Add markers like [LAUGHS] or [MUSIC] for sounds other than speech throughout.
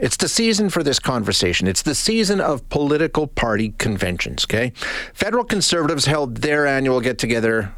It's the season for this conversation. It's the season of political party conventions, okay? Federal conservatives held their annual get together,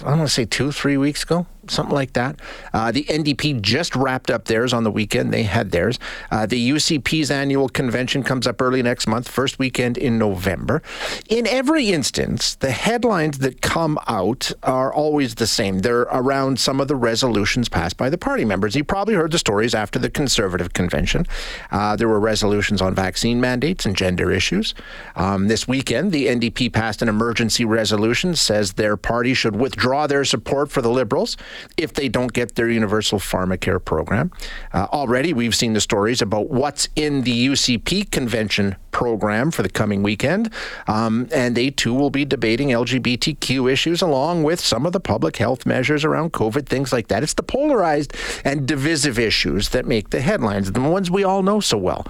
I don't want to say two, three weeks ago something like that. Uh, the NDP just wrapped up theirs on the weekend. They had theirs. Uh, the UCP's annual convention comes up early next month, first weekend in November. In every instance, the headlines that come out are always the same. They're around some of the resolutions passed by the party members. You probably heard the stories after the Conservative convention. Uh, there were resolutions on vaccine mandates and gender issues. Um, this weekend, the NDP passed an emergency resolution, says their party should withdraw their support for the Liberals if they don't get their universal pharmacare program. Uh, already, we've seen the stories about what's in the UCP convention program for the coming weekend, um, and they too will be debating LGBTQ issues along with some of the public health measures around COVID, things like that. It's the polarized and divisive issues that make the headlines, the ones we all know so well.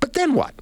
But then what?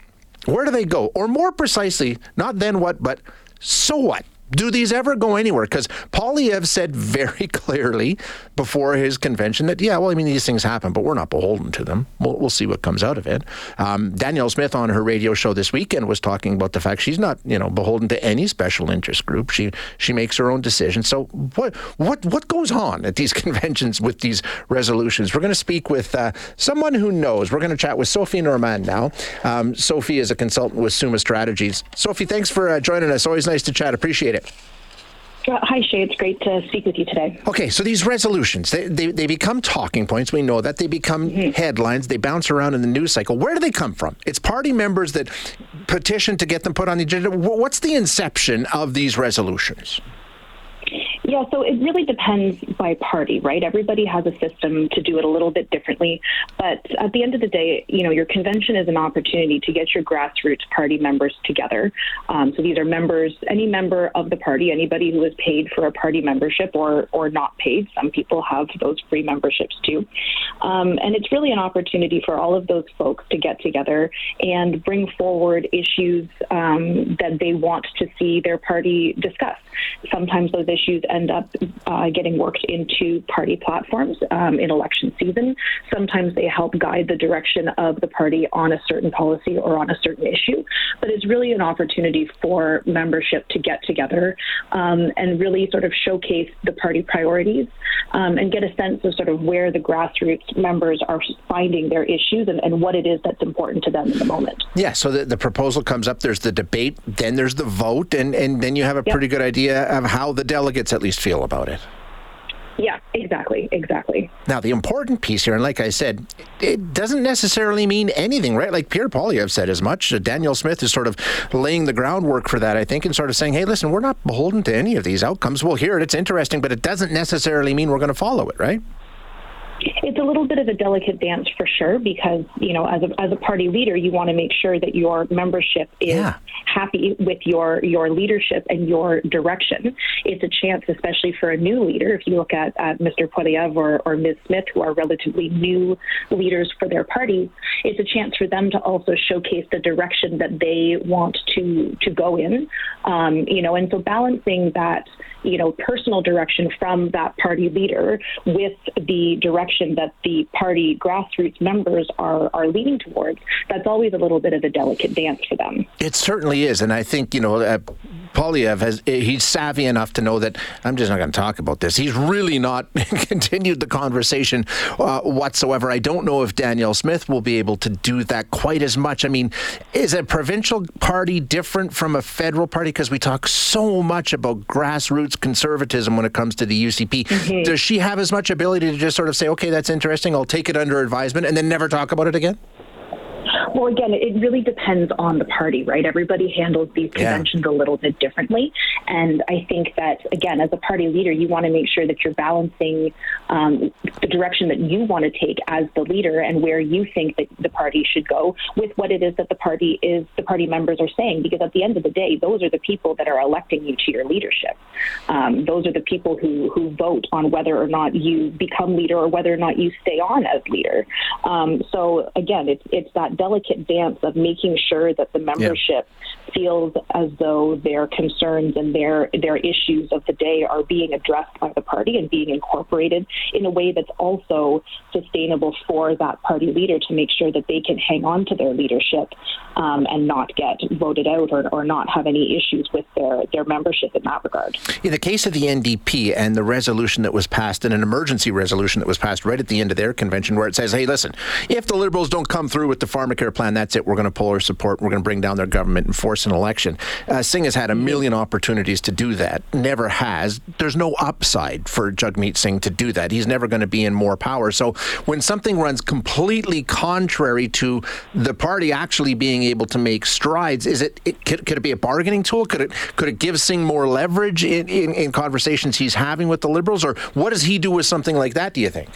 Where do they go? Or more precisely, not then what, but so what? Do these ever go anywhere? Because Poilievre said very [LAUGHS] clearly before his convention that, yeah, well, I mean, these things happen, but we're not beholden to them. We'll, we'll see what comes out of it. Um, Danielle Smith on her radio show this weekend was talking about the fact she's not, you know, beholden to any special interest group. She she makes her own decisions. So what what what goes on at these [LAUGHS] conventions with these resolutions? We're going to speak with uh, someone who knows. We're going to chat with Sophie Normand now. Um, Sophie is a consultant with Summa Strategies. Sophie, thanks for uh, joining us. Always nice to chat. Appreciate it. Uh, hi, Shay. It's great to speak with you today. Okay, so these resolutions, they, they, they become talking points. We know that. They become mm-hmm. headlines. They bounce around in the news cycle. Where do they come from? It's party members that petition to get them put on the agenda. What's the inception of these resolutions? Yeah, so it really depends by party, right? Everybody has a system to do it a little bit differently. But at the end of the day, you know, your convention is an opportunity to get your grassroots party members together. Um, so these are members, any member of the party, anybody who is paid for a party membership or, or not paid. Some people have those free memberships too. Um, and it's really an opportunity for all of those folks to get together and bring forward issues um, that they want to see their party discuss. Sometimes those issues end up uh, getting worked into party platforms um, in election season. Sometimes they help guide the direction of the party on a certain policy or on a certain issue. But it's really an opportunity for membership to get together um, and really sort of showcase the party priorities um, and get a sense of sort of where the grassroots members are finding their issues and, and what it is that's important to them in the moment. Yeah, so the, the proposal comes up, there's the debate, then there's the vote, and, and then you have a yep. pretty good idea of how the delegates at least feel about it. Yeah, exactly, exactly. Now, the important piece here, and like I said, it doesn't necessarily mean anything, right? Like Pierre Poilievre said as much. Uh, Danielle Smith is sort of laying the groundwork for that, I think, and sort of saying, hey, listen, we're not beholden to any of these outcomes. We'll hear it, it's interesting, but it doesn't necessarily mean we're going to follow it, right? It's a little bit of a delicate dance for sure because, you know, as a, as a party leader, you want to make sure that your membership is yeah. happy with your, your leadership and your direction. It's a chance, especially for a new leader, if you look at, at Mr. Poilievre or, or Ms. Smith, who are relatively new leaders for their parties, it's a chance for them to also showcase the direction that they want to, to go in. Um, you know, and so balancing that, you know, personal direction from that party leader with the direction that the party grassroots members are, are leaning towards, that's always a little bit of a delicate dance for them. It certainly is. And I think, you know, uh, Poilievre has he's savvy enough to know that I'm just not going to talk about this. He's really not [LAUGHS] continued the conversation uh, whatsoever. I don't know if Danielle Smith will be able to do that quite as much. I mean, is a provincial party different from a federal party? Because we talk so much about grassroots conservatism when it comes to the UCP. Mm-hmm. Does she have as much ability to just sort of say, okay, that's interesting, I'll take it under advisement, and then never talk about it again? Well, again, it really depends on the party, right? Everybody handles these conventions yeah. a little bit differently. And I think that, again, as a party leader, you want to make sure that you're balancing um, the direction that you want to take as the leader and where you think that the party should go with what it is that the party is, the party members are saying. Because at the end of the day, those are the people that are electing you to your leadership. Um, those are the people who, who vote on whether or not you become leader or whether or not you stay on as leader. Um, so, again, it's, it's that delicate dance of making sure that the membership yeah. feels as though their concerns and their their issues of the day are being addressed by the party and being incorporated in a way that's also sustainable for that party leader to make sure that they can hang on to their leadership um, and not get voted out or, or not have any issues with their, their membership in that regard. In the case of the NDP and the resolution that was passed, and an emergency resolution that was passed right at the end of their convention, where it says, hey, listen, if the Liberals don't come through with the pharmacare plan, that's it. We're going to pull our support. We're going to bring down their government and force an election. Uh, Singh has had a million opportunities to do that, never has. There's no upside for Jagmeet Singh to do that. He's never going to be in more power. So when something runs completely contrary to the party actually being able to make strides, is it, it could, could, it be a bargaining tool? Could it could it give Singh more leverage in, in, in conversations he's having with the Liberals, or what does he do with something like that? Do you think?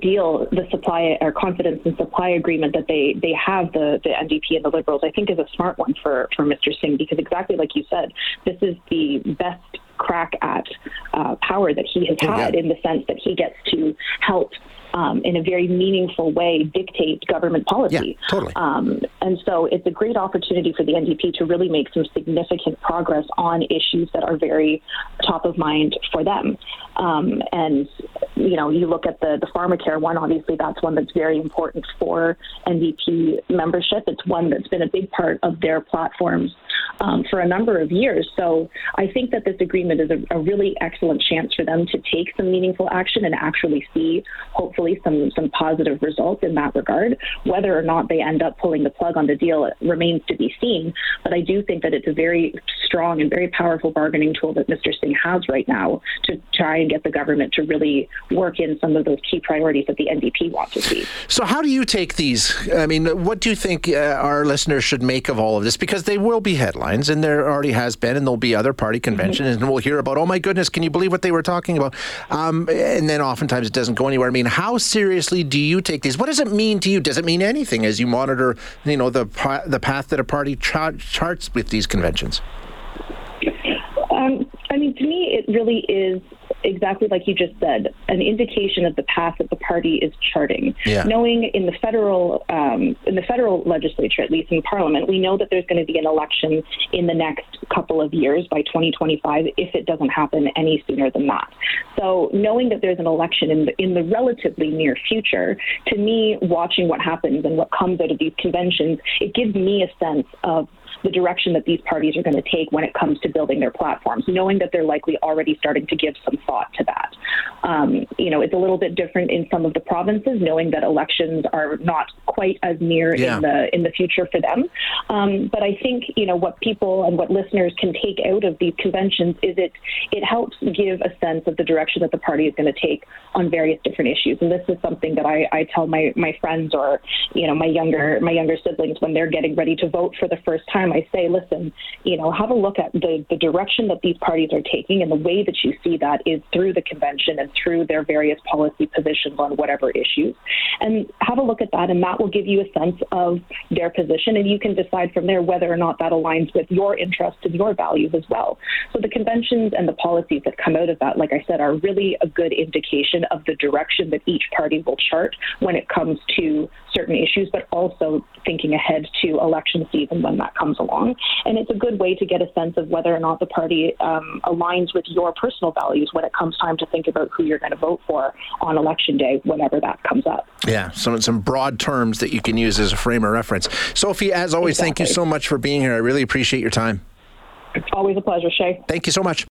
Well, I think that the deal, the supply or confidence and supply agreement that they they have the the NDP and the Liberals, I think is a smart one for for Mr. Singh because exactly like you said, this is the best crack at uh, power that he has had in the sense that he gets to help um, in a very meaningful way dictate government policy. Yeah, totally. Um, and so it's a great opportunity for the NDP to really make some significant progress on issues that are very top of mind for them. Um, and you know, you look at the the pharmacare one. Obviously, that's one that's very important for NDP membership. It's one that's been a big part of their platforms um, for a number of years. So I think that this agreement is a, a, really excellent chance for them to take some meaningful action and actually see, hopefully, some some positive results in that regard. Whether or not they end up pulling the plug on the deal remains to be seen. But I do think that it's a very strong and very powerful bargaining tool that Mr. Singh has right now to try and get the government to really work in some of those key priorities that the NDP wants to see. So, how do you take these? I mean, what do you think uh, our listeners should make of all of this? Because they will be headlines, and there already has been, and there'll be other party mm-hmm. conventions, mm-hmm. and we'll hear about, oh my goodness, can you believe what they were talking about? Um, and then oftentimes it doesn't go anywhere. I mean, how seriously do you take these? What does it mean to you? Does it mean anything as you monitor, you know, the the path that a party charts with these conventions? Um, I mean, to me, it really is exactly like you just said, an indication of the path that the party is charting. Yeah. Knowing in the federal um, in the federal legislature, at least in Parliament, we know that there's going to be an election in the next couple of years by 2025, if it doesn't happen any sooner than that. So knowing that there's an election in the in the relatively near future, to me, watching what happens and what comes out of these conventions, it gives me a sense of the direction that these parties are going to take when it comes to building their platforms, knowing that they're likely already starting to give some thought to that. Um, you know, it's a little bit different in some of the provinces, knowing that elections are not quite as near yeah. in the in the future for them. Um, but I think you know what people and what listeners can take out of these conventions is it it helps give a sense of the direction that the party is going to take on various different issues. And this is something that I, I tell my my friends or you know my younger my younger siblings when they're getting ready to vote for the first time. I say, listen, you know, have a look at the the direction that these parties are taking, and the way that you see that is through the convention and through their various policy positions on whatever issues, and have a look at that, and that will give you a sense of their position, and you can decide from there whether or not that aligns with your interests and your values as well. So the conventions and the policies that come out of that, like I said, are really a good indication of the direction that each party will chart when it comes to certain issues, but also thinking ahead to election season when that comes along. And it's a good way to get a sense of whether or not the party um, aligns with your personal values when it comes time to think about who you're going to vote for on election day, whenever that comes up. Yeah, so some broad terms that you can use as a frame of reference. Sophie, as always, exactly. thank you so much for being here. I really appreciate your time. It's always a pleasure, Shay. Thank you so much.